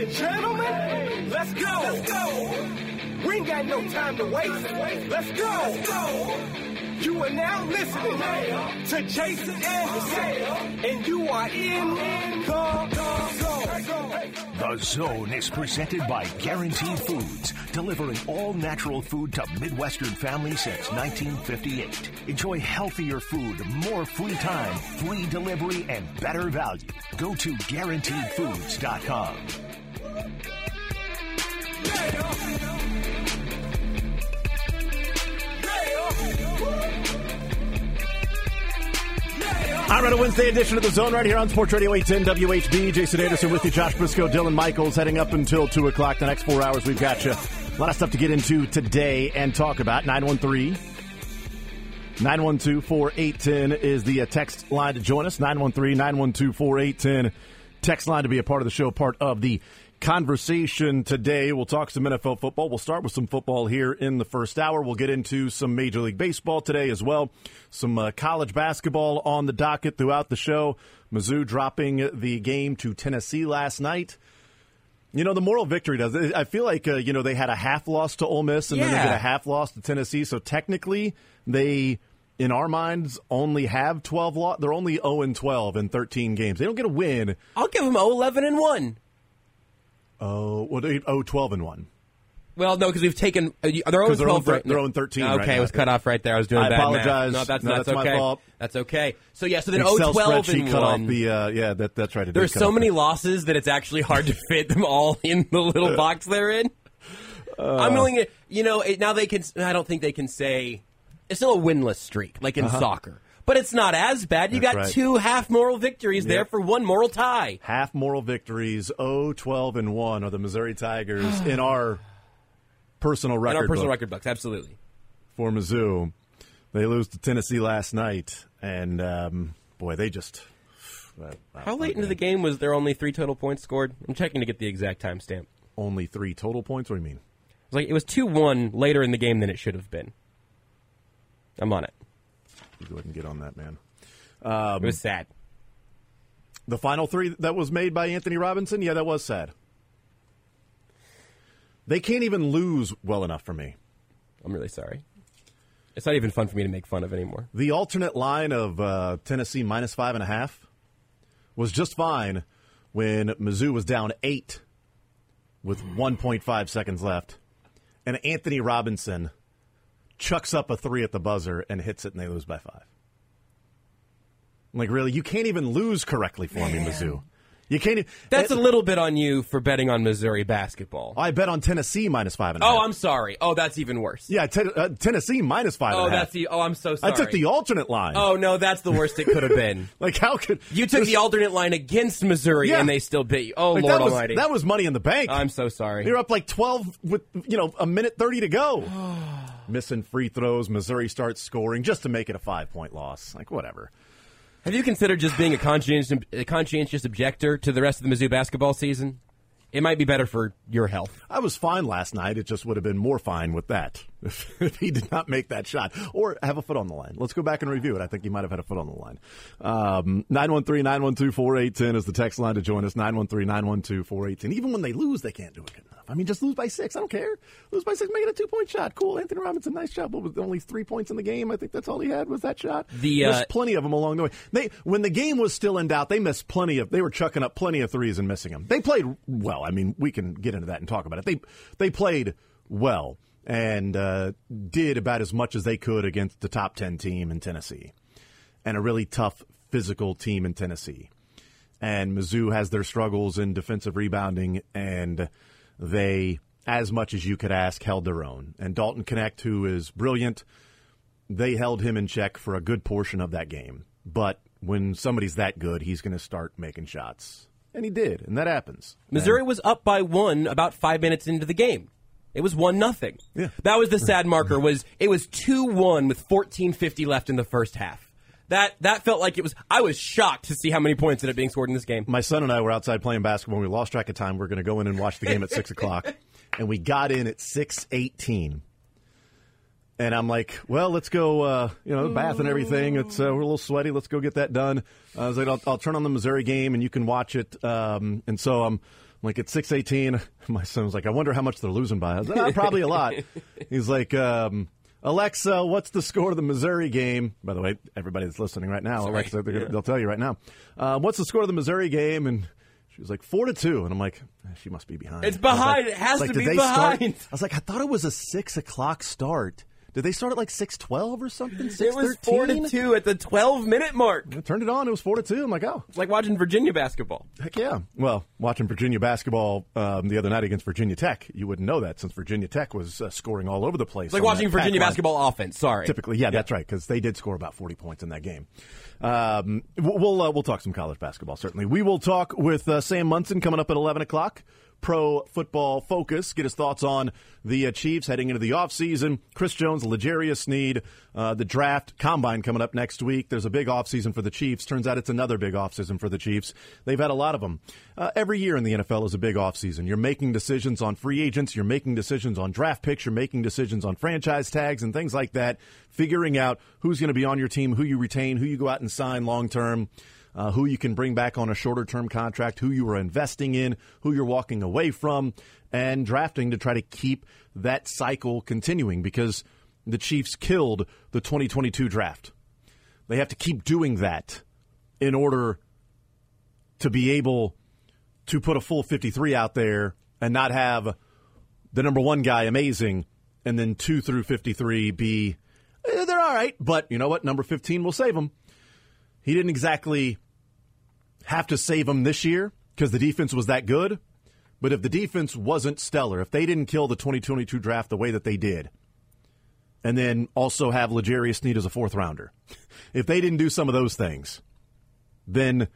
and gentlemen, let's go. Let's go. We ain't got no time to waste. Let's go. Let's go. You are now listening to Jason Anderson, and you are in the zone. The Zone is presented by Guaranteed Foods, delivering all natural food to Midwestern families since 1958. Enjoy healthier food, more free time, free delivery, and better value. Go to GuaranteedFoods.com. All right, a Wednesday edition of the Zone right here on Sports Radio 810 WHB. Jason Anderson with you, Josh Briscoe, Dylan Michaels, heading up until 2 o'clock. The next four hours, we've got you. A lot of stuff to get into today and talk about. 913 912 4810 is the uh, text line to join us. 913 912 4810. Text line to be a part of the show, part of the conversation today. We'll talk some NFL football. We'll start with some football here in the first hour. We'll get into some Major League Baseball today as well. Some uh, college basketball on the docket throughout the show. Mizzou dropping the game to Tennessee last night. You know, the moral victory does. I feel like, uh, you know, they had a half loss to Ole Miss and then they Yeah. get a half loss to Tennessee. So technically, they, in our minds, only have 12 lo- They're only 0 and 12 in 13 games. They don't get a win. I'll give them 11 and 1. Oh, well, they, oh, 12 and 1. Well, no, because we've taken. Uh, they're own they're on 12 thir- right they're now. on 13 Okay, right it now. was cut off right there. I was doing that. I bad math. apologize. No, that's, No, that's, that's my okay. fault. That's okay. So, yeah, so then Excel 0 12 spreadsheet and cut 1. off the, uh, yeah, that, that's right. There's so many the- losses that it's actually hard to fit them all in the little box they're in. Uh. I'm willing to, you know, it, now they can, I don't think they can say, it's still a winless streak, like in soccer. But it's not as bad. You. That's got right. two half moral victories there for one moral tie. half moral victories, 0 12 and 1 are the Missouri Tigers in our personal record. in our personal book record books, absolutely. for Mizzou. They lose to Tennessee last night, and um, boy, they just. that How late into the game was there only three total points scored? I'm checking to get the exact timestamp. Only three total points. What do you mean? It was like it was two one later in the game than it should have been. I'm on it. You go ahead and get on that, man. it was sad. The final three that was made by Anthony Robinson, yeah, that was sad. They can't even lose well enough for me. I'm really sorry. It's not even fun for me to make fun of anymore. The alternate line of uh, Tennessee minus five and a half was just fine when Mizzou was down eight with 1.5 seconds left, and Anthony Robinson chucks up a three at the buzzer and hits it, and they lose by five. I'm Like, really, you can't even lose correctly for me, Mizzou. You can't. e- That's Eh, a little bit on you for betting on Missouri basketball. I bet on Tennessee minus five and a half. Oh, I'm sorry. Oh, that's even worse. yeah, ten, uh, Tennessee minus five Oh, and a half. that's the. Oh, I'm so sorry. I took the alternate line. Oh no, that's the worst it could have been. like how could You took the alternate line against Missouri, Yeah. and they still beat you. Oh Like, Lord that was, Almighty! That was money in the bank. I'm so sorry. You're up like 12 with, you know, a minute 30 to go. Missing free throws. Missouri starts scoring just to make it a five point loss. Like, whatever. Have you considered just being a conscientious, a conscientious objector to the rest of the Mizzou basketball season? It might be better for your health. I was fine last night. It just would have been more fine with that if, if he did not make that shot or have a foot on the line. Let's go back and review it. I think he might have had a foot on the line. Um, 913 912 4810 is the text line to join us. 913 912 4810. Even when they lose, they can't do it good enough. I mean, just lose by six. I don't care. Lose by six, make it a two point shot. Cool. Anthony Robinson, nice job. But was only three points in the game? I think that's all he had was that shot. The, uh, plenty of them along the way. They when the game was still in doubt, they missed plenty of. They were chucking up plenty of threes and missing them. They played well. I mean, we can get into that and talk about it. They they played well and uh, did about as much as they could against the top ten team in Tennessee, and a really tough physical team in Tennessee. And Mizzou has their struggles in defensive rebounding, and they, as much as you could ask, held their own. And Dalton Knecht, who is brilliant, they held him in check for a good portion of that game. But when somebody's that good, he's going to start making shots. And he did, and that happens. Missouri was up by one about five minutes into the game. It was one nothing. Yeah. That was the sad marker. Was it was two one with fourteen fifty left in the first half. That that felt like it was. I was shocked to see how many points ended up being scored in this game. My son and I were outside playing basketball. When we lost track of time. We are going to go in and watch the game at six o'clock, and we got in at six eighteen. And I'm like, well, let's go, uh, you know, bath and everything. It's uh, we're a little sweaty. Let's go get that done. I was like, I'll, I'll turn on the Missouri game and you can watch it. Um, and so I'm like at six eighteen, my son was like, "I wonder how much they're losing by." I was like, "Ah, "Probably a lot." He's like, um, "Alexa, what's the score of the Missouri game?" By the way, everybody that's listening right now, Alexa, they're gonna, they'll tell you right now. Uh, what's the score of the Missouri game? And she was like four to two, and I'm like, "Eh, she must be behind. It's was like- behind. It has like, to be they start-" behind. I was like, I thought it was a six o'clock start. Did they start at like six twelve or something? It was four to two at the 12 minute mark. I turned it on. It was four to two. I'm like, oh, It's like watching Virginia basketball. Heck yeah. Well, watching Virginia basketball um, the other night against Virginia Tech, you wouldn't know that since Virginia Tech was uh, scoring all over the place. It's like watching Virginia line. basketball offense. Sorry. Typically, yeah, that's right, because they did score about 40 points in that game. Um, we'll we'll, uh, we'll talk some college basketball, certainly. We will talk with uh, Sam Monson coming up at 11 o'clock. Pro Football Focus. Get his thoughts on the uh, Chiefs heading into the offseason. Chris Jones, L'Jarius Sneed, uh, the draft combine coming up next week. There's a big offseason for the Chiefs. Turns out it's another big offseason for the Chiefs. They've had a lot of them. Uh, every year in the NFL is a big offseason. You're making decisions on free agents, you're making decisions on draft picks, you're making decisions on franchise tags and things like that, figuring out who's going to be on your team, who you retain, who you go out and sign long term uh, who you can bring back on a shorter term contract, who you are investing in, who you're walking away from, and drafting to try to keep that cycle continuing because the Chiefs killed the 2022 draft. They have to keep doing that in order to be able to put a full 53 out there and not have the number one guy amazing and then two through 53 be eh, they're all right but you know what number 15 will save them he didn't exactly have to save him this year because the defense was that good. But if the defense wasn't stellar, if they didn't kill the 2022 draft the way that they did, and then also have L'Jarius Sneed as a fourth rounder, if they didn't do some of those things, then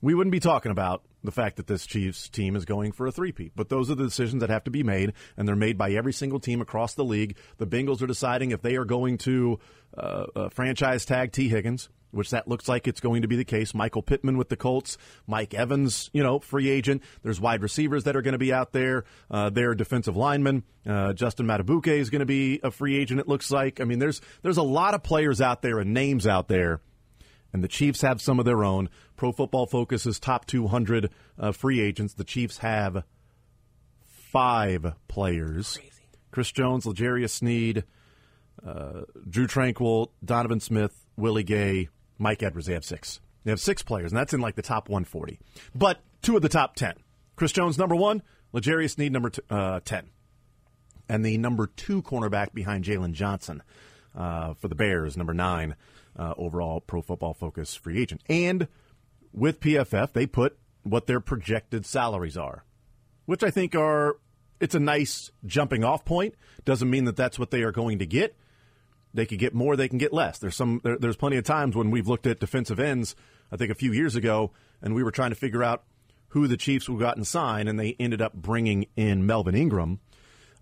we wouldn't be talking about the fact that this Chiefs team is going for a three-peat. But those are the decisions that have to be made, and they're made by every single team across the league. The Bengals are deciding if they are going to uh, uh, franchise tag Tee Higgins, which that looks like it's going to be the case. Michael Pittman with the Colts, Mike Evans, you know, free agent. There's wide receivers that are going to be out there. Uh, their defensive lineman, uh, Justin Madubuike is going to be a free agent. It looks like. I mean, there's there's a lot of players out there and names out there and the Chiefs have some of their own. Pro Football Focus's top 200 uh, free agents. The Chiefs have five players: Chris Jones, L'Jarius Sneed, uh, Drue Tranquill, Donovan Smith, Willie Gay, Mike Edwards. They have six. They have six players, and that's in like the top 140. But two of the top 10. Chris Jones, number one. L'Jarius Sneed, number uh, 10 and the number two cornerback behind Jaylon Johnson uh, for the Bears, number nine uh, overall Pro Football Focus free agent. And with PFF, they put what their projected salaries are, which I think are it's a nice jumping off point. Doesn't mean that that's what they are going to get. They could get more, they can get less. There's some there, there's plenty of times when we've looked at defensive ends. I think a few years ago, and we were trying to figure out who the Chiefs would got and sign, and they ended up bringing in Melvin Ingram.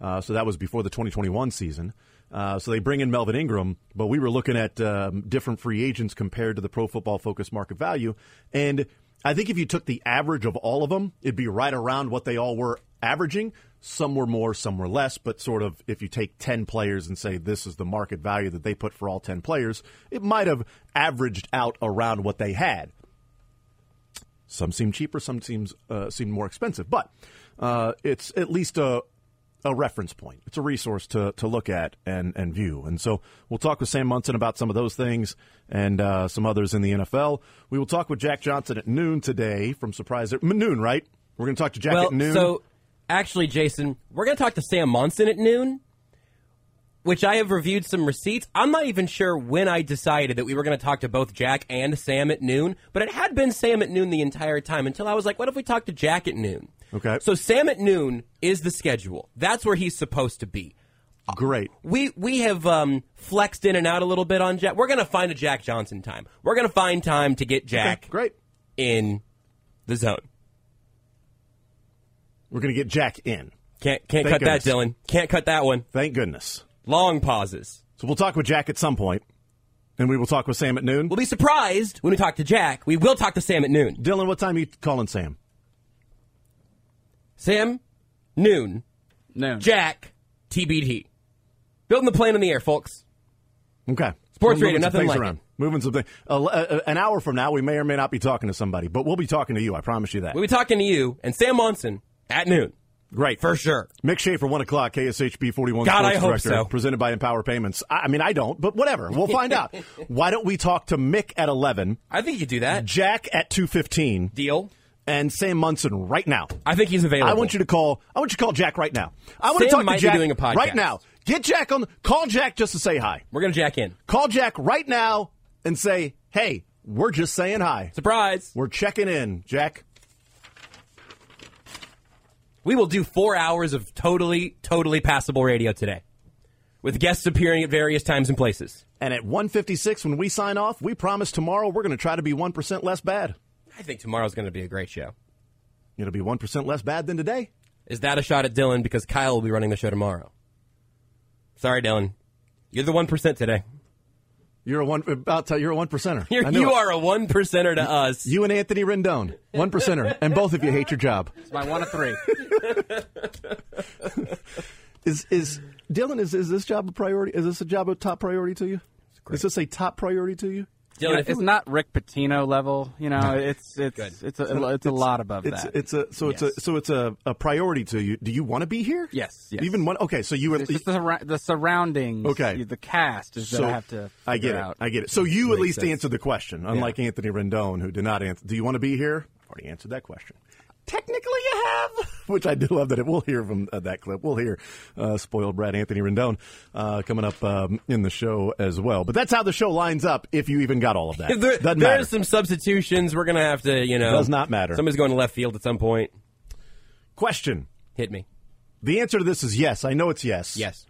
Uh, so that was before the 2021 season. Uh, so they bring in Melvin Ingram, but we were looking at um, different free agents compared to the Pro Football Focus market value. And I think if you took the average of all of them, it'd be right around what they all were averaging. Some were more, some were less, but sort of if you take 10 players and say this is the market value that they put for all 10 players, it might have averaged out around what they had. Some seem cheaper, some seems uh, seem more expensive, but uh, it's at least a a reference point. It's a resource to to look at and and view. And so we'll talk with Sam Monson about some of those things and uh, some others in the NFL. We will talk with Jack Johnson at noon today from Surprise at noon, right? We're going to talk to Jack well, at noon. so actually, Jason, we're going to talk to Sam Monson at noon, which I have reviewed some receipts. I'm not even sure when I decided that we were going to talk to both Jack and Sam at noon, but it had been Sam at noon the entire time until I was like, what if we talk to Jack at noon? Okay. So Sam at noon is the schedule. That's where he's supposed to be. Great. We we have um, flexed in and out a little bit on Jack. We're going to find a Jack Johnson time. We're going to find time to get Jack Okay, great. in the zone. We're going to get Jack in. Can't can't Thank cut goodness. that, Dylan. Can't cut that one. Thank goodness. Long pauses. So we'll talk with Jack at some point, and we will talk with Sam at noon. We'll be surprised when we talk to Jack. We will talk to Sam at noon. Dylan, what time are you calling Sam? Sam, noon. Noon. Jack, TBD. Building the plane in the air, folks. Okay. Sports We're radio, nothing like around. Moving something. Uh, uh, an hour from now, we may or may not be talking to somebody, but we'll be talking to you. I promise you that. We'll be talking to you and Sam Monson At noon. Great. For sure. Mick Schaefer, 1 o'clock, KSHB 41 God, Sports I hope Director, so. presented by Empower Payments. I, I mean, I don't, but whatever. We'll find out. Why don't we talk to Mick at 11, I think you do that. Jack at 2.15, Deal. and Sam Monson right now. I think he's available. I want you to call. I want you to call Jack right now. I want to talk might to be doing a podcast. right now. Get Jack on. Call Jack just to say hi. We're going to jack in. Call Jack right now and say, "Hey, we're just saying hi. Surprise. We're checking in, Jack." We will do four hours of totally, totally passable radio today with guests appearing at various times and places. And at 156, when we sign off, we promise tomorrow we're going to try to be 1% less bad. I think tomorrow's going to be a great show. It'll be 1% less bad than today. Is that a shot at Dylan because Kyle will be running the show tomorrow? Sorry, Dylan. You're the 1% today. You're a one about to, you're a one percenter. You're, you it. are a one percenter to us. you and Anthony Rendon, one percenter, and both of you hate your job. It's my one of three. Is is Dylan? Is is this job a priority? Is this a job a top priority to you? Is this a top priority to you? Dylan, if it's not Rick Pitino level. You know, it's it's Good. it's a it's a lot above It's that. it's a so it's a so it's a, a priority to you. Do you want to be here? Yes, yes. Even want okay. So you were It's the, surra- the surroundings. Okay. the cast is so that I have to. I get figure it. out. I get it. So you at least sense. answered the question, unlike Anthony Rendon, who did not answer. Do you want to be here? Already answered that question. Technically, you have, which I do love that it. We'll hear from uh, that clip. We'll hear uh, spoiled brat Anthony Rendon uh, coming up um, in the show as well. But that's how the show lines up. If you even got all of that, there, doesn't matter. there's some substitutions. We're going to have to, you know. Does not matter. Somebody's going to left field at some point. Question: Hit me. The answer to this is yes. I know it's yes. Yes.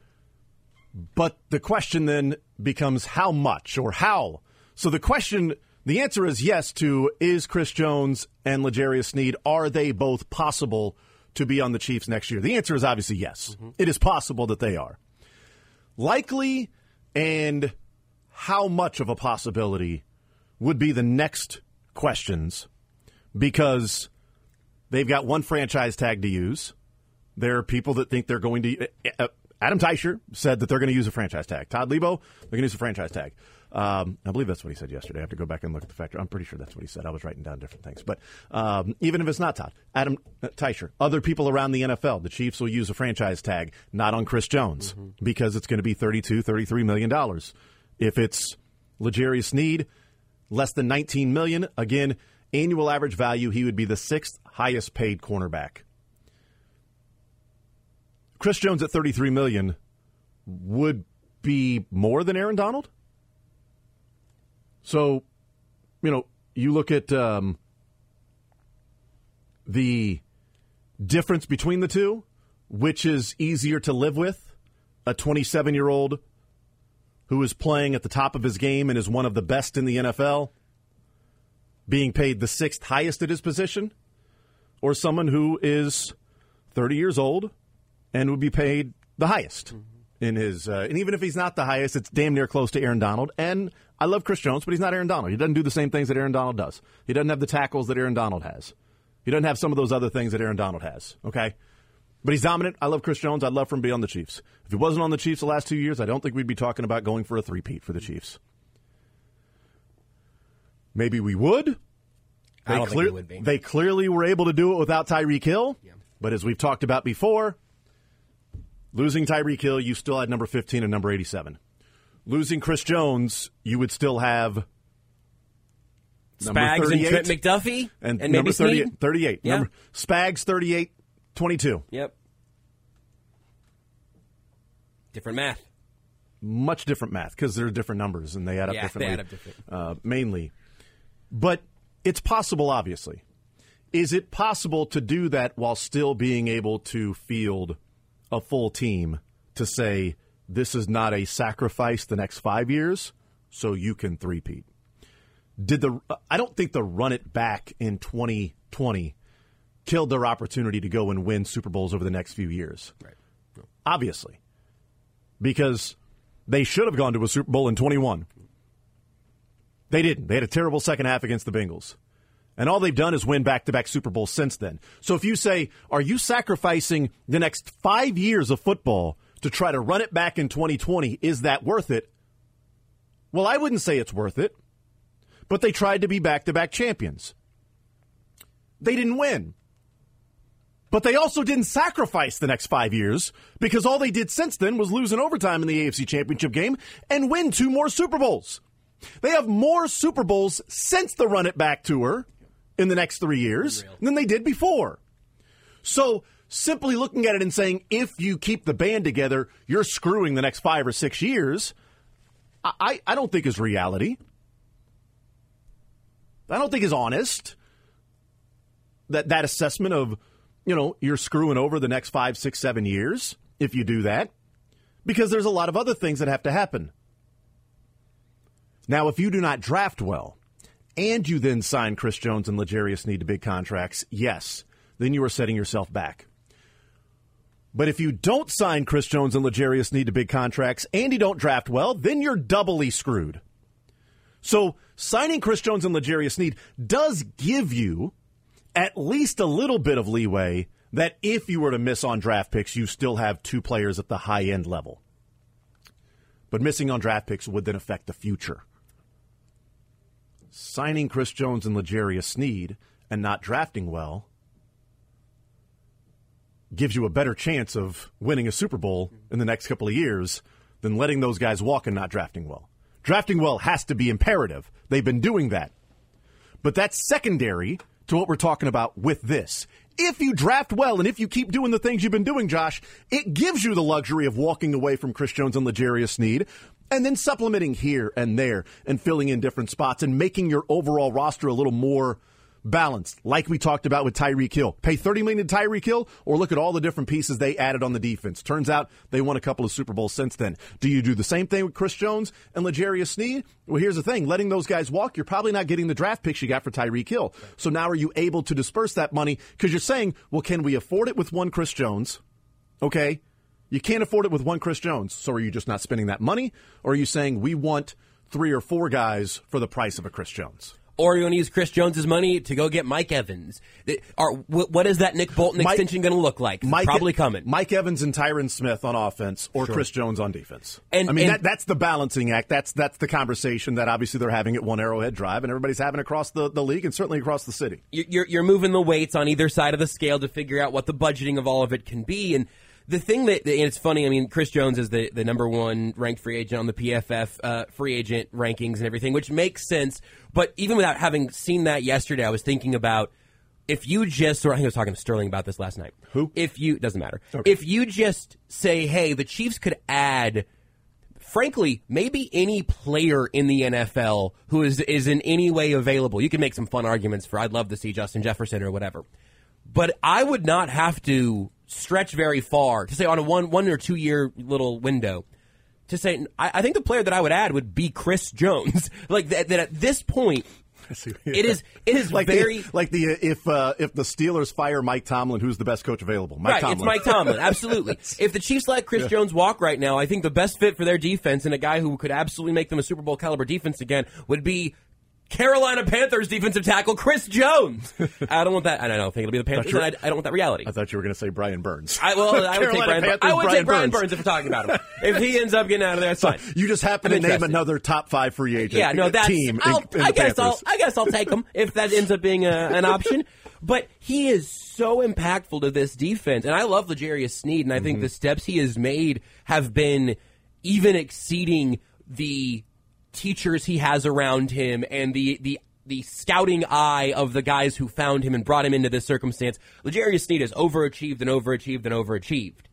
But the question then becomes how much or how. So the question, the answer is yes to is Chris Jones and L'Jarius Sneed, are they both possible to be on the Chiefs next year? The answer is obviously yes. It is possible that they are. Likely and how much of a possibility would be the next questions because they've got one franchise tag to use. There are people that think they're going to. Uh, Adam Teicher said that they're going to use a franchise tag. Todd Leabo, they're going to use a franchise tag. Um, I believe that's what he said yesterday. I have to go back and look at the factor. I'm pretty sure that's what he said. I was writing down different things. But um, even if it's not Todd, Adam uh, Teicher, other people around the NFL, the Chiefs will use a franchise tag, not on Chris Jones, because it's going to be $32, 33 million dollars. If it's L'Jarius Sneed, less than 19 million, again, annual average value, he would be the sixth highest paid cornerback. Chris Jones at 33 million would be more than Aaron Donald. So, you know, you look at um, the difference between the two, which is easier to live with. A 27 year old who is playing at the top of his game and is one of the best in the NFL, being paid the sixth highest at his position, or someone who is 30 years old and would be paid the highest in his. Uh, and even if he's not the highest, it's damn near close to Aaron Donald. And I love Chris Jones, but he's not Aaron Donald. He doesn't do the same things that Aaron Donald does. He doesn't have the tackles that Aaron Donald has. He doesn't have some of those other things that Aaron Donald has. Okay. But he's dominant. I love Chris Jones. I'd love for him to be on the Chiefs. If he wasn't on the Chiefs the last two years, I don't think we'd be talking about going for a three-peat for the Chiefs. Maybe we would. I don't think we clear- would be. They clearly were able to do it without Tyreek Hill. But as we've talked about before, losing Tyreek Hill, you still had number 15 and number 87. Losing Chris Jones, you would still have Spags and 38 Trent McDuffie and, and number maybe 38. 38. Yeah. Number, Spags 38, 22. Yep. Different math. much different math because they're different numbers and they add up Yeah, they differently. add up different. Uh, mainly, but it's possible. Obviously, is it possible to do that while still being able to field a full team to say this is not a sacrifice the next five years, so you can three-peat? Did the I don't think the run it back in 2020 killed their opportunity to go and win Super Bowls over the next few years. Right. Obviously because they should have gone to a Super Bowl in 21. They didn't. They had a terrible second half against the Bengals. And all they've done is win back to back Super Bowls since then. So if you say, are you sacrificing the next five years of football to try to run it back in 2020? Is that worth it? Well, I wouldn't say it's worth it. But they tried to be back to back champions. They didn't win. But they also didn't sacrifice the next five years because all they did since then was lose in overtime in the AFC Championship game and win two more Super Bowls. They have more Super Bowls since the Run It Back tour in the next three years than they did before. So simply looking at it and saying, if you keep the band together, you're screwing the next five or six years, I, I don't think is reality. I don't think is honest. That that assessment of, you know, you're screwing over the next five, six, seven years if you do that. Because there's a lot of other things that have to happen. Now, if you do not draft well, and you then sign Chris Jones and L'Jarius Sneed to big contracts, yes, then you are setting yourself back. But if you don't sign Chris Jones and L'Jarius Sneed to big contracts and you don't draft well, then you're doubly screwed. So signing Chris Jones and L'Jarius Sneed does give you at least a little bit of leeway that if you were to miss on draft picks, you still have two players at the high end level. But missing on draft picks would then affect the future. Signing Chris Jones and L'Jarius Sneed and not drafting well gives you a better chance of winning a Super Bowl in the next couple of years than letting those guys walk and not drafting well. Drafting well has to be imperative. They've been doing that. But that's secondary to what we're talking about with this. If you draft well and if you keep doing the things you've been doing, Josh, it gives you the luxury of walking away from Chris Jones and L'Jarius Sneed and then supplementing here and there and filling in different spots and making your overall roster a little more balanced, like we talked about with Tyreek Hill. Pay thirty million to Tyreek Hill, or look at all the different pieces they added on the defense. Turns out they won a couple of Super Bowls since then. Do you do the same thing with Chris Jones and L'Jarius Sneed? Well, here's the thing: letting those guys walk, you're probably not getting the draft picks you got for Tyreek Hill. So now, are you able to disperse that money? Because you're saying, well, can we afford it with one Chris Jones? Okay. You can't afford it with one Chris Jones. So are you just not spending that money? Or are you saying we want three or four guys for the price of a Chris Jones? Or you want to use Chris Jones's money to go get Mike Evans? It- Are, wh- what is that Nick Bolton Mike- extension going to look like? It's probably coming. Mike Evans and Tyron Smith on offense, or Chris Jones on defense. And- I mean, and- that, that's the balancing act. That's that's the conversation that obviously they're having at One Arrowhead Drive, and everybody's having across the, the league and certainly across the city. You're- you're you're moving the weights on either side of the scale to figure out what the budgeting of all of it can be. And the thing that and it's funny. I mean, Chris Jones is the the number one ranked free agent on the PFF uh, free agent rankings and everything, which makes sense. But even without having seen that yesterday, I was thinking about. If you just, or I think I was talking to Sterling about this last night. Who? If you doesn't matter. If you just say, "Hey, the Chiefs could add frankly, maybe any player in the NFL who is is in any way available. You can make some fun arguments for I'd love to see Justin Jefferson or whatever. But I would not have to stretch very far to say on a one one or two year little window to say I, I think the player that I would add would be Chris Jones. like that, that at this point it is it is like very the, like the if uh, if the Steelers fire Mike Tomlin, who's the best coach available? Mike right, Tomlin. it's Mike Tomlin. Absolutely. if the Chiefs let Chris Jones walk right now, I think the best fit for their defense and a guy who could absolutely make them a Super Bowl caliber defense again would be Carolina Panthers defensive tackle Chris Jones. I don't want that. I don't think it'll be the Panthers. you're- I, I don't want that reality. I thought you were going to say Brian Burns. I, well, I would take Brian. Burns. Panthers, I would Brian take Brian Burns. Burns if we're talking about him. if he ends up getting out of there, that's fine. You just happen I'm to name another top five free agent Yeah, no, that's. team I'll, in I the guess I'll. I guess I'll take him if that ends up being a, an option. But he is so impactful to this defense, and I love L'Jarius Sneed, and I Mm-hmm. think the steps he has made have been even exceeding the teachers he has around him and the the. The scouting eye of the guys who found him and brought him into this circumstance. L'Jarius Sneed has overachieved and overachieved and overachieved.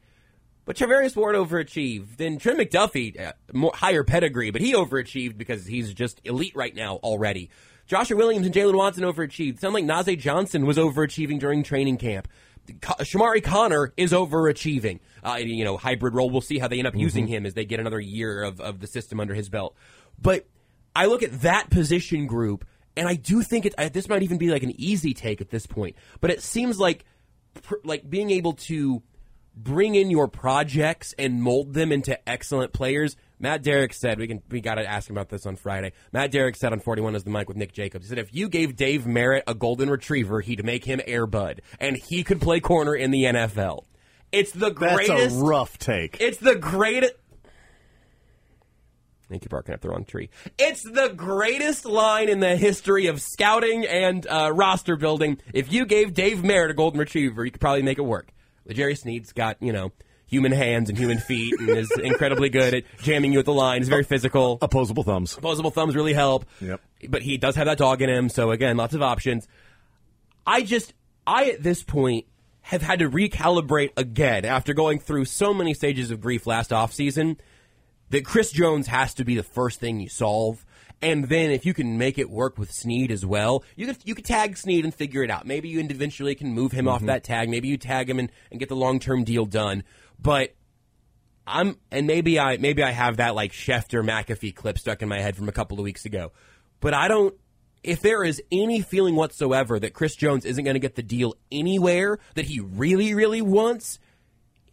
But Charvarius Ward overachieved. Then Trent McDuffie, uh, more, higher pedigree, but he overachieved because he's just elite right now already. Joshua Williams and Jaylen Watson overachieved. Sound like Nazeeh Johnson was overachieving during training camp. Chamarri Conner is overachieving. Uh, you know, hybrid role. We'll see how they end up using him as they get another year of, of the system under his belt. But I look at that position group, and I do think it. I, this might even be like an easy take at this point. But it seems like, like being able to bring in your projects and mold them into excellent players. Matt Derrick said we can we got to ask him about this on Friday. Matt Derrick said on 41 is the mic with Nick Jacobs. He said if you gave Dave Merritt a golden retriever, he'd make him Airbud and he could play corner in the NFL. It's the greatest That's a rough take. It's the greatest Thank you, barking up the wrong tree. It's the greatest line in the history of scouting and uh, roster building. If you gave Dave Merritt a golden retriever, you could probably make it work. Jerry Sneed's got you know human hands and human feet, and is incredibly good at jamming you at the line. He's very physical. Opposable thumbs. Opposable thumbs really help. Yep. But he does have that dog in him, so again, lots of options. I just, I at this point have had to recalibrate again after going through so many stages of grief last offseason that Chris Jones has to be the first thing you solve. And then if you can make it work with Sneed as well, you could you could tag Sneed and figure it out. Maybe you eventually can move him off mm-hmm. that tag. Maybe you tag him and, and get the long term deal done. But I'm and maybe I maybe I have that like Schefter McAfee clip stuck in my head from a couple of weeks ago. But I don't if there is any feeling whatsoever that Chris Jones isn't going to get the deal anywhere that he really really wants,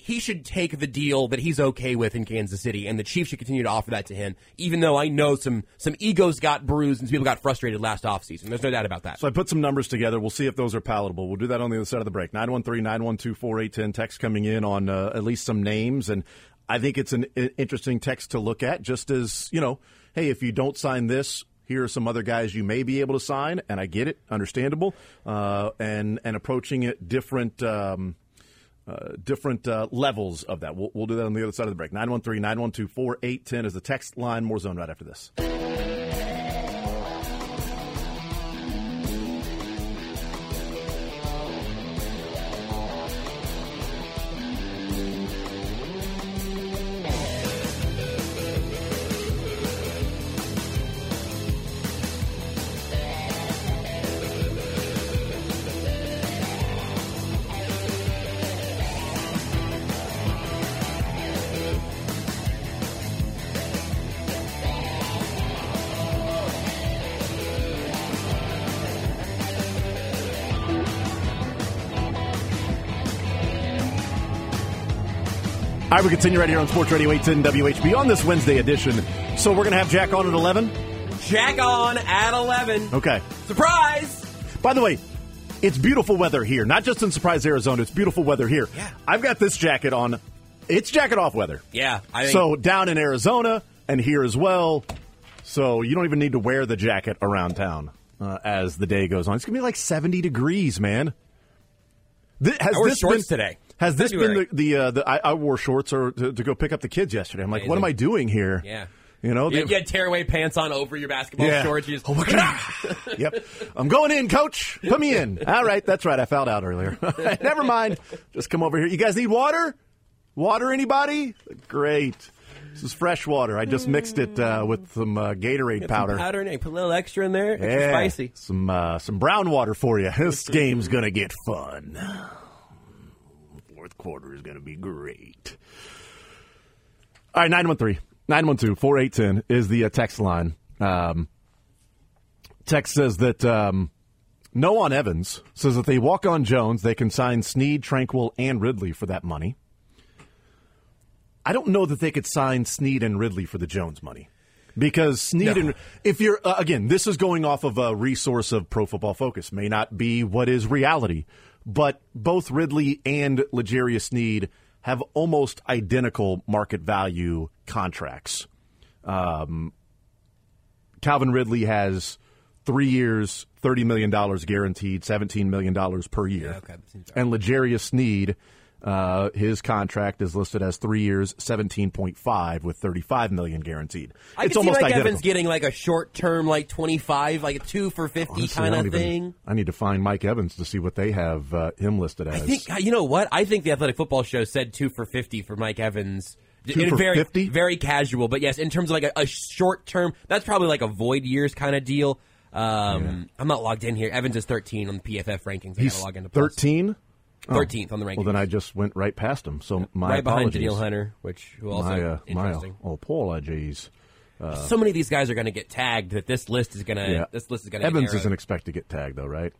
he should take the deal that he's okay with in Kansas City, and the Chiefs should continue to offer that to him. Even though I know some some egos got bruised and people got frustrated last offseason. There's no doubt about that. So I put some numbers together. We'll see if those are palatable. We'll do that on the other side of the break. 913-912-4810. Text coming in on uh, at least some names. And I think it's an interesting text to look at just as, you know, hey, if you don't sign this, here are some other guys you may be able to sign. And I get it. Understandable. Uh, and, and approaching it different, um, uh, different uh, levels of that. We'll, we'll do that on the other side of the break. 913 912 4810 is the text line. More zone right after this. All right, we continue right here on Sports Radio 810 WHB on this Wednesday edition. So we're going to have Jack on at 11? Jack on at 11. Okay. Surprise! By the way, it's beautiful weather here. Not just in Surprise, Arizona. It's beautiful weather here. Yeah. I've got this jacket on. It's jacket off weather. Yeah, I think So down in Arizona and here as well. So you don't even need to wear the jacket around town uh, as the day goes on. It's going to be like 70 degrees, man. Th- has I wore this shorts been, today. Has this February. been the, the, uh, the I, I wore shorts or to, to go pick up the kids yesterday? I'm like, what am I doing here? Yeah. You know, You, they- you had tearaway pants on over your basketball Yeah. shorts. You just, Oh, I- yep. I'm going in, coach. Put me in. All right. That's right. I fouled out earlier. Never mind. Just come over here. You guys need water? Water, anybody? Great. This is fresh water. I just mixed it uh, with some uh, Gatorade Some powder. powder and put a little extra in there. Extra Yeah. spicy. Some uh, some brown water for you. This game's gonna get fun. Quarter is gonna be great. All right, 913 912 4810 is the uh, text line. Um, text says that um, no on Evans says that they walk on Jones, they can sign Sneed, Tranquill, and Ridley for that money. I don't know that they could sign Sneed and Ridley for the Jones money. Because Sneed and if you're uh, again, this is going off of a resource of Pro Football Focus, may not be what is reality, but both Ridley and L'Jarius Sneed have almost identical market value contracts. Um, Calvin Ridley has three years, thirty million dollars guaranteed, seventeen million dollars per year. Yeah, okay, that seems right. And L'Jarius Sneed, uh, his contract is listed as three years, seventeen point five, with thirty five million guaranteed. I it's can see almost Mike identical. Evans getting like a short term, like twenty five, like a two for fifty kind of thing. I need to find Mike Evans to see what they have uh, him listed as. I think you know what I think. The Athletic Football Show said two for fifty for Mike Evans. Two for very, 50? very casual, but yes, in terms of like a, a short term, that's probably like a void years kind of deal. Um, yeah. I'm not logged in here. Evans is 13 on the PFF rankings. I He's log into 13. Oh. Thirteenth oh. on the ranking. Well, then I just went right past him. So my right apologies. behind Danielle Hunter, which who also my, uh, interesting. My, oh, apologies. Uh, so many of these guys are going to get tagged that this list is going to. Yeah. This list is going to. Evans isn't expected to get tagged though, right?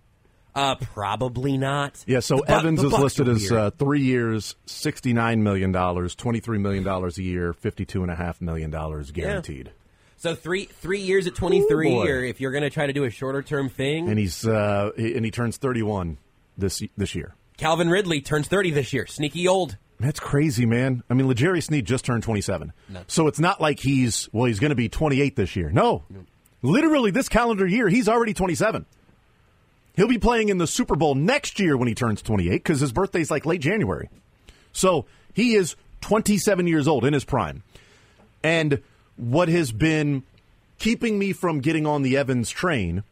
Uh, probably not. Yeah. So the, Evans is listed as uh, three years, sixty nine million dollars, twenty three million dollars a year, fifty two and a half million dollars guaranteed. Yeah. So three three years at twenty three, or if you're going to try to do a shorter term thing, and he's uh, and he turns thirty one this this year. Calvin Ridley turns 30 this year. Sneaky old. That's crazy, man. I mean, L'Jarius Sneed just turned 27. So it's not like he's, well, he's going to be 28 this year. No. Literally, this calendar year, he's already 27. He'll be playing in the Super Bowl next year when he turns 28 because his birthday's like late January. So he is 27 years old in his prime. And what has been keeping me from getting on the Evans train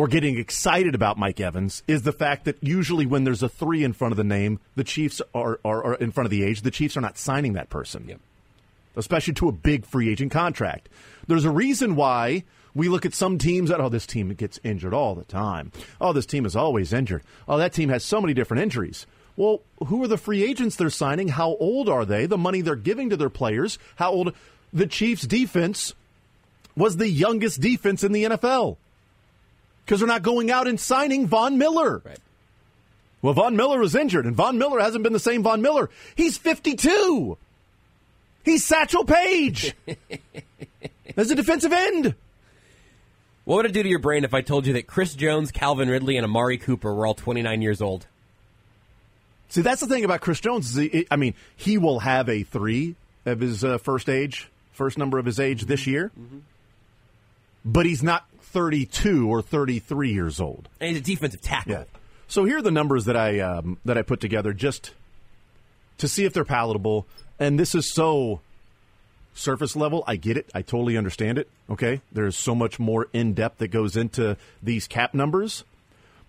or getting excited about Mike Evans is the fact that usually when there's a three in front of the name, the Chiefs are, are, are in front of the age, the Chiefs are not signing that person, especially to a big free agent contract. There's a reason why we look at some teams that, oh, this team gets injured all the time. Oh, this team is always injured. Oh, that team has so many different injuries. Well, who are the free agents they're signing? How old are they? The money they're giving to their players? How old? The Chiefs' defense was the youngest defense in the NFL because they're not going out and signing Von Miller. Right. Well, Von Miller was injured, and Von Miller hasn't been the same Von Miller. He's 52. He's Satchel Paige as a defensive end. What would it do to your brain if I told you that Chris Jones, Calvin Ridley, and Amari Cooper were all 29 years old? See, that's the thing about Chris Jones. Is he, I mean, he will have a three of his uh, first age, first number of his age this year, but he's not 32 or 33 years old. And he's a defensive tackle. Yeah. So here are the numbers that I um, that I put together just to see if they're palatable. And this is so surface level. I get it. I totally understand it. Okay. There's so much more in depth that goes into these cap numbers.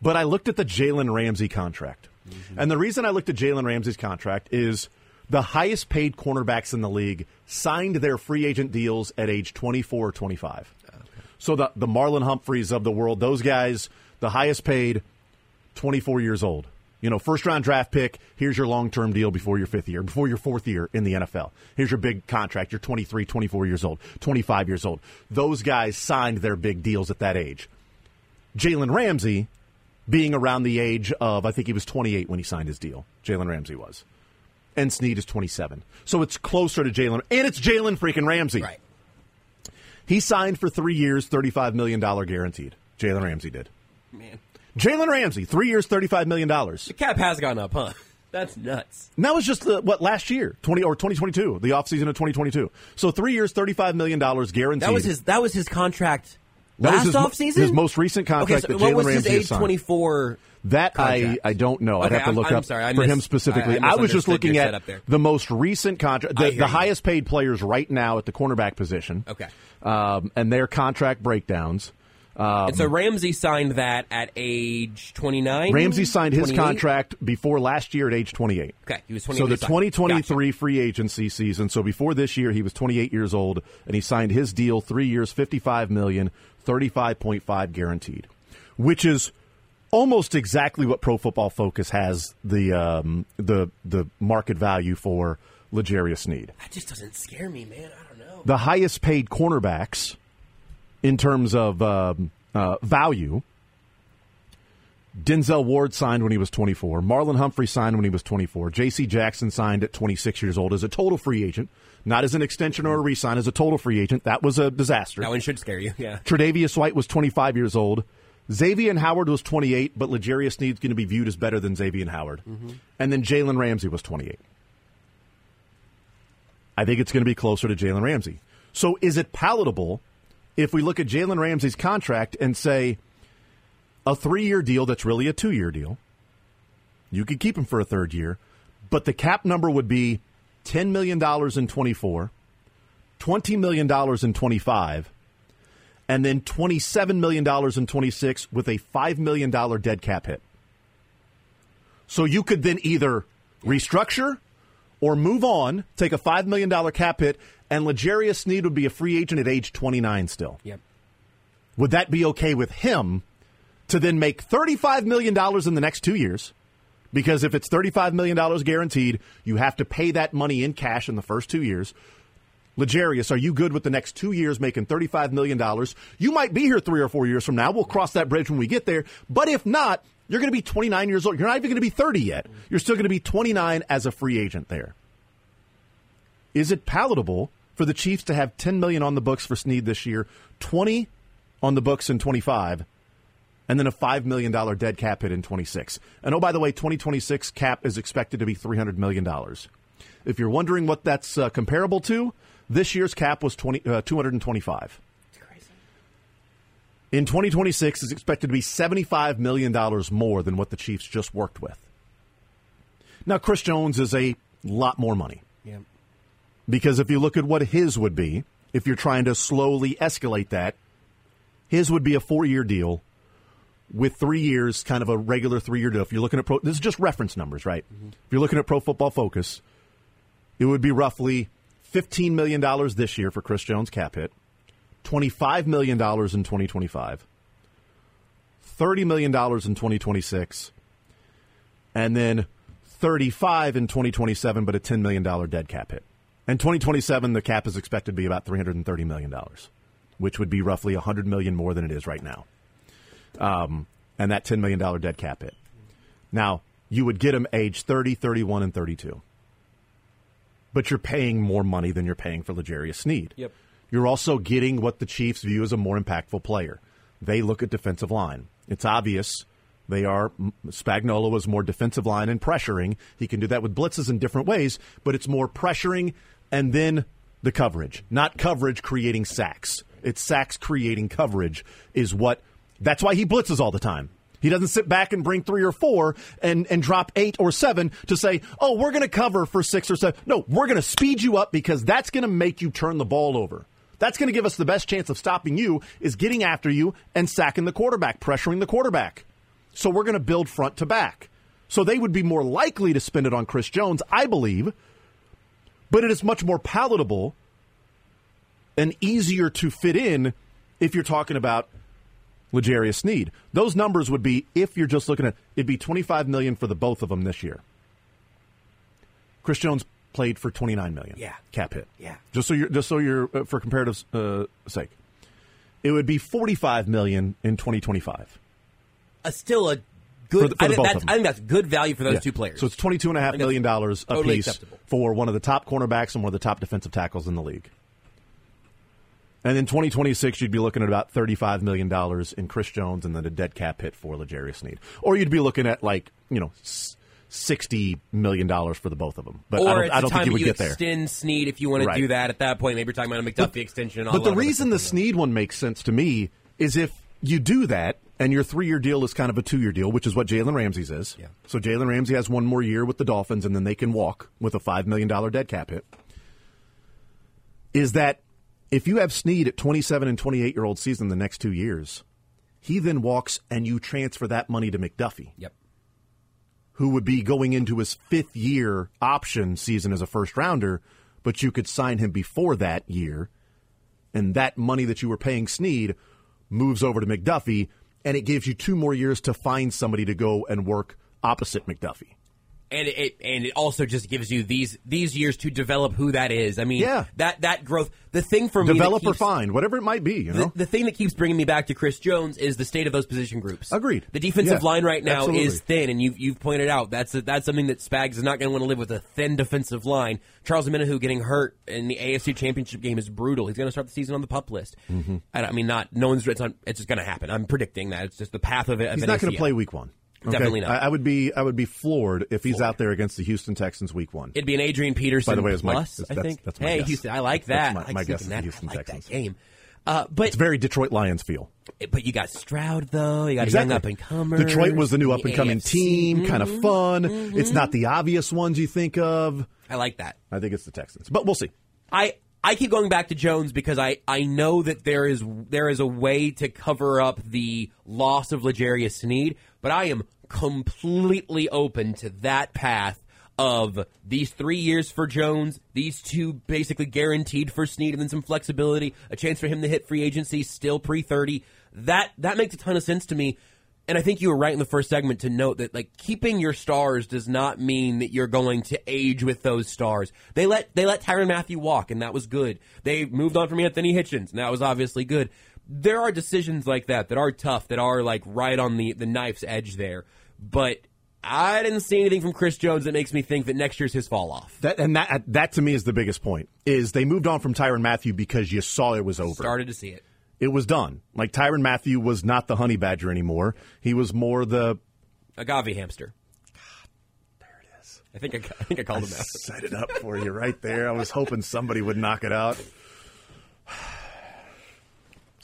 But I looked at the Jalen Ramsey contract. And the reason I looked at Jalen Ramsey's contract is the highest paid cornerbacks in the league signed their free agent deals at age 24 or 25. So the, the Marlon Humphreys of the world, those guys, the highest paid, 24 years old. You know, first round draft pick, here's your long term deal before your fifth year, before your fourth year in the NFL. Here's your big contract. You're 23, 24 years old, 25 years old. Those guys signed their big deals at that age. Jalen Ramsey being around the age of, I think he was 28 when he signed his deal. Jalen Ramsey was. And Sneed is 27. So it's closer to Jalen. And it's Jalen freaking Ramsey. Right. He signed for three years, $35 million guaranteed. Jalen Ramsey did. Man. Jalen Ramsey, three years, $35 million. The cap has gone up, huh? That's nuts. And that was just the, what last year, twenty or twenty twenty two, the offseason of twenty twenty two. So three years, thirty five million dollars guaranteed. That was his. That was his contract That last offseason. his most recent contract Okay, so that what Jalen was Ramsey his age twenty four? That I. I don't know. I'd have to I'm- look I'm up sorry, I for him specifically. I- I was just looking at the most recent contract, the, the highest paid players right now at the cornerback position. Okay. um, and their contract breakdowns. Um, and so Ramsey signed that at age twenty nine. Ramsey signed his contract before last year at age 28. Okay, he was 28 So the when he signed. 2023 free agency season. So before this year, he was 28 years old, and he signed his deal three years, 55 million, 35.5 guaranteed, which is almost exactly what Pro Football Focus has the um, the the market value for L'Jarius Sneed. That just doesn't scare me, man. I don't know. The highest paid cornerbacks in terms of um, uh, value. Denzel Ward signed when he was 24. Marlon Humphrey signed when he was 24. J.C. Jackson signed at 26 years old as a total free agent, not as an extension or a re-sign, as a total free agent. That was a disaster. That one should scare you. Yeah. Tre'Davious White was 25 years old. Xavier Howard was 28, but L'Jarius Sneed's going to be viewed as better than Xavier Howard. Mm-hmm. And then Jalen Ramsey was 28. I think it's going to be closer to Jalen Ramsey. So is it palatable if we look at Jalen Ramsey's contract and say a three year deal that's really a two year deal? You could keep him for a third year, but the cap number would be $10 million in 24, $20 million in 25, and then $27 million in 26 with a $5 million dead cap hit. So you could then either restructure or move on, take a $5 million cap hit, and L'Jarius Sneed would be a free agent at age 29 still. Yep. Would that be okay with him to then make $35 million in the next two years? Because if it's $35 million guaranteed, you have to pay that money in cash in the first two years. L'Jarius, are you good with the next two years making $35 million? You might be here three or four years from now. We'll cross that bridge when we get there. But if not, you're going to be 29 years old. You're not even going to be 30 yet. You're still going to be 29 as a free agent there. Is it palatable for the Chiefs to have 10 million on the books for Sneed this year, 20 on the books in 25, and then a $5 million dead cap hit in 26. And oh, by the way, 2026 cap is expected to be $300 million. If you're wondering what that's uh, comparable to, this year's cap was 20, uh, 225. In 2026, it's expected to be $75 million more than what the Chiefs just worked with. Now, Chris Jones is a lot more money. Yeah. Because if you look at what his would be, if you're trying to slowly escalate that, his would be a four year deal with three years, kind of a regular three year deal. If you're looking at pro, this is just reference numbers, right? If you're looking at Pro Football Focus, it would be roughly $15 million this year for Chris Jones cap hit, $25 million in 2025, $30 million in 2026, and then 35 in 2027, but a $10 million dead cap hit. And 2027, the cap is expected to be about $330 million, which would be roughly 100 million more than it is right now. Um, and that $10 million dead cap hit. Now, you would get him age 30, 31, and 32. But you're paying more money than you're paying for L'Jarius Sneed. Yep. You're also getting what the Chiefs view as a more impactful player. They look at defensive line. It's obvious they are Spagnuolo was more defensive line and pressuring. He can do that with blitzes in different ways, but it's more pressuring and then the coverage, not coverage creating sacks. It's sacks creating coverage is what that's why he blitzes all the time. He doesn't sit back and bring three or four and, and drop eight or seven to say, oh, we're going to cover for six or seven. No, we're going to speed you up because that's going to make you turn the ball over. That's going to give us the best chance of stopping you is getting after you and sacking the quarterback, pressuring the quarterback. So we're going to build front to back. So they would be more likely to spend it on Chris Jones, I believe, but it is much more palatable and easier to fit in if you're talking about L'Jarius Sneed. Those numbers would be if you're just looking at it'd be 25 million for the both of them this year. Chris Jones played for 29 million. Yeah. cap hit. Yeah. just so you're just so you're uh, for comparative uh, sake, it would be 45 million in 2025. Uh, still a For good. the- for I, think that's. I think that's good value for those Yeah. two players. So it's twenty two and a half million dollars a totally piece acceptable. for one of the top cornerbacks and one of the top defensive tackles in the league. And in 2026, you'd be looking at about $35 million in Chris Jones and then a dead cap hit for L'Jarius Sneed. Or you'd be looking at like, you know, $60 million for the both of them. But or I don't, I don't time think you would you get there. extend Sneed if you want to do that. At that point, maybe you're talking about a McDuffie extension. But the reason the. Sneed one makes sense to me is if you do that and your three year deal is kind of a two year deal, which is what Jalen Ramsey's is. Yeah. So Jalen Ramsey has one more year with the Dolphins and then they can walk with a $5 million dead cap hit. Is that if you have Sneed at 27 and 28 year old season the next two years, he then walks and you transfer that money to McDuffie Yep. who would be going into his fifth year option season as a first rounder, but you could sign him before that year, and that money that you were paying Sneed moves over to McDuffie, and it gives you two more years to find somebody to go and work opposite McDuffie. And it, and it also just gives you these these years to develop who that is. I mean, Yeah. that that growth. The thing for me, Develop or find, whatever it might be, you The, know? the thing that keeps bringing me back to Chris Jones is the state of those position groups. Agreed. The defensive Yeah, line right now absolutely. is thin, and you've you've pointed out that's a, that's something that Spags is not going to want to live with a thin defensive line. Charles Omenihu getting hurt in the AFC Championship game is brutal. He's going to start the season on the pup list. Mm-hmm. I, I mean, not no one's it's, not, it's just going to happen. I'm predicting that it's just the path of it. of He's not going to play week one. Okay? Definitely not. I, I would be I would be floored if he's out there against the Houston Texans week one. It'd be an Adrian Peterson By the way, my- plus. that's- I think. that's my hey, guess. Houston, I like That's that. my- I my guess is that. Houston I like Texans. that game. Uh, but It's very Detroit Lions feel. but you got Stroud though. You got Exactly. a young up and comer. Detroit was the new up and coming team, kind of Mm-hmm. fun. It's not the obvious ones you think of. I like that. I think it's the Texans, but we'll see. I I keep going back to Jones because I, I know that there is there is a way to cover up the loss of L'Jarius Sneed, but I am completely open to that path of these three years for Jones, these two basically guaranteed for Sneed, and then some flexibility, a chance for him to hit free agency still pre thirty. That that makes a ton of sense to me. And I think you were right in the first segment to note that like keeping your stars does not mean that you're going to age with those stars. They let they let Tyrann Mathieu walk, and that was good. They moved on from Anthony Hitchens, and that was obviously good. There are decisions like that that are tough, that are like right on the the knife's edge there. But I didn't see anything from Chris Jones that makes me think that next year's his fall off. That and that that to me is the biggest point. Is they moved on from Tyrann Mathieu because you saw it was over. Started to see it. it was done. Like Tyrann Mathieu was not the honey badger anymore. He was more the Agave hamster. there it is. I think I, I think I called him out. set it up for you right there. I was hoping somebody would knock it out.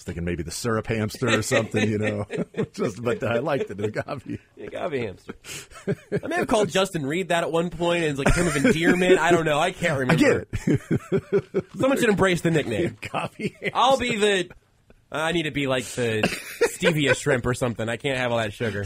Thinking maybe the syrup hamster or something, you know. Just, but I liked it, agave. Agave hamster. I may have called Justin Reid that at one point as like a term of endearment. I don't know. I can't remember. I get it. Someone should embrace the nickname. Agave hamster. I'll be the. I need to be like the stevia shrimp or something. I can't have all that sugar.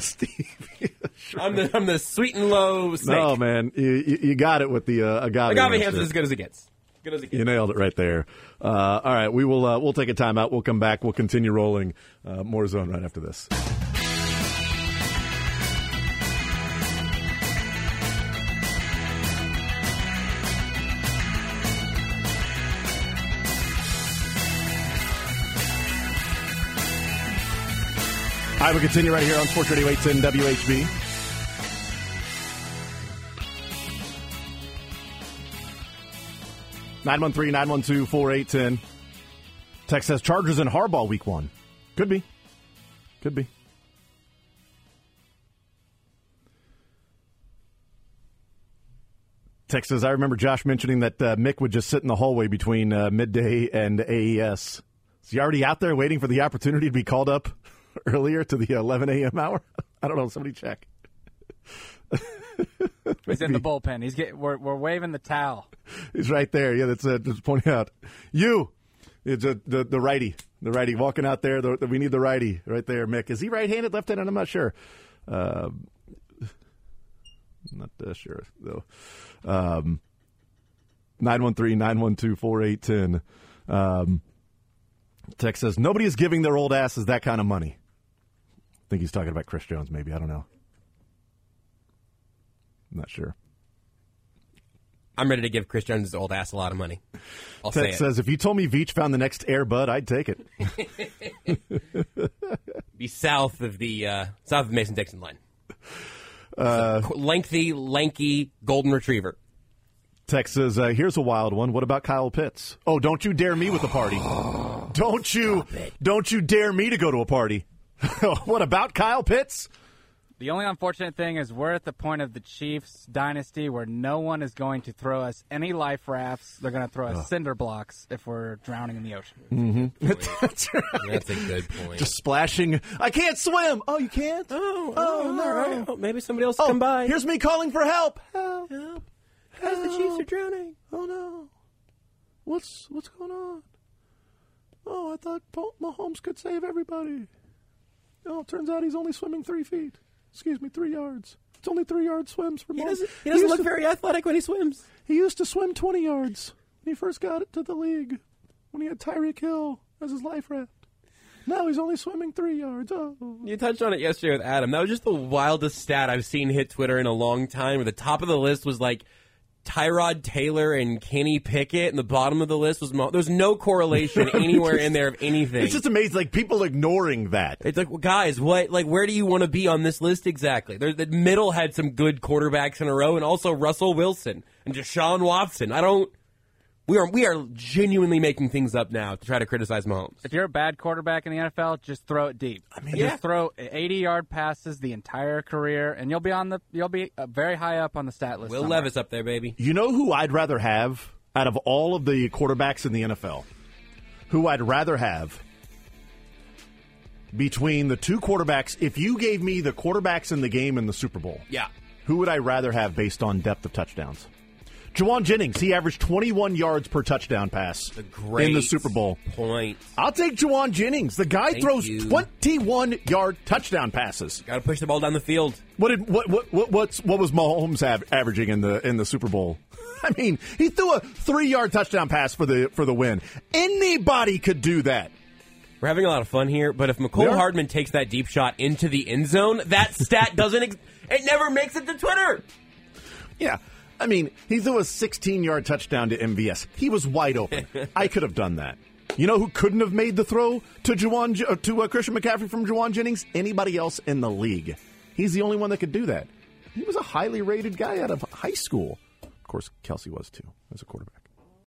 I'm the I'm the sweet and low snake. No, man, you, you you got it with the uh, agave. Agave hamster is as good as it gets. Good as You nailed it right there. Uh, all right, we will uh, we'll take a timeout. We'll come back. We'll continue rolling uh, more zone right after this. All right, we'll continue right here on Sports Radio 810 WHB. Nine one three nine one two four eight ten. Text says Chargers in Harbaugh week one. Could be. Could be. Text says, I remember Josh mentioning that uh, Mick would just sit in the hallway between uh, midday and AES. Is he already out there waiting for the opportunity to be called up earlier to the 11 a.m. hour? I don't know. Somebody check. He's in the bullpen. He's get, we're, we're waving the towel. He's right there. Yeah, that's uh, just pointing out. You, it's uh, the the righty, the righty walking out there. The, the- we need the righty right there. Mick, is he right-handed, left-handed? I'm not sure. Uh, not uh, sure though. Um, nine one three nine one two four eight ten. Um, text says nobody is giving their old asses that kind of money. I think he's talking about Chris Jones. Maybe I don't know. I'm not sure. I'm ready to give Chris Jones' old ass a lot of money. I'll say it. says if you told me Veach found the next Air Bud, I'd take it. Be south of the uh, south of Mason Dixon line. Uh, lengthy, lanky golden retriever. Text says, uh, here's a wild one. What about Kyle Pitts? Oh, don't you dare me with a party. don't you don't you dare me to go to a party. what about Kyle Pitts? The only unfortunate thing is we're at the point of the Chiefs dynasty where no one is going to throw us any life rafts. They're going to throw us cinder blocks if we're drowning in the ocean. Mm-hmm. That's right. That's a good point. Just splashing. I can't swim. Oh, you can't? oh, oh, oh no. all right. Oh, maybe somebody else Oh, come by. here's me calling for help. Help. Help. Guys, the Chiefs are drowning. Oh no. What's what's going on? Oh, I thought Paul Mahomes could save everybody. Oh, it turns out he's only swimming three feet. Excuse me, three yards. It's only three yard swims for He doesn't, he doesn't used look to- very athletic when he swims. He used to swim twenty yards when he first got it to the league. When he had Tyreek Hill as his life raft. Now he's only swimming three yards. Oh. You touched on it yesterday with Adam. That was just the wildest stat I've seen hit Twitter in a long time. Where the top of the list was like Tyrod Taylor and Kenny Pickett, and the bottom of the list was Mo- there's no correlation anywhere in there of anything. It's just amazing, like people ignoring that. It's like, well, guys, what? Like, where do you want to be on this list exactly? There's the middle had some good quarterbacks in a row, and also Russell Wilson and Deshaun Watson. I don't. We are we are genuinely making things up now to try to criticize Mahomes. If you're a bad quarterback in the NFL, just throw it deep. I mean, Yeah. just throw 80 yard passes the entire career, and you'll be on the you'll be uh, very high up on the stat list. Will somewhere. Levis up there, baby. You know who I'd rather have out of all of the quarterbacks in the NFL? Who I'd rather have between the two quarterbacks? If you gave me the quarterbacks in the game in the Super Bowl, Yeah. who would I rather have based on depth of touchdowns? Jauan Jennings, he averaged 21 yards per touchdown pass Great in the Super Bowl. Point. I'll take Jauan Jennings. The guy Thank throws you. 21 yard touchdown passes. Got to push the ball down the field. What did what what what what's, what was Mahomes av- averaging in the in the Super Bowl? I mean, he threw a three yard touchdown pass for the for the win. Anybody could do that. We're having a lot of fun here, but if Mecole. Hardman takes that deep shot into the end zone, that stat doesn't. Ex- it never makes it to Twitter. Yeah. I mean, he threw a 16 yard touchdown to MVS. He was wide open. I could have done that. You know who couldn't have made the throw to Jauan, uh, to uh, Christian McCaffrey from Jauan Jennings? Anybody else in the league. He's the only one that could do that. He was a highly rated guy out of high school. Of course, Kelsey was too as a quarterback.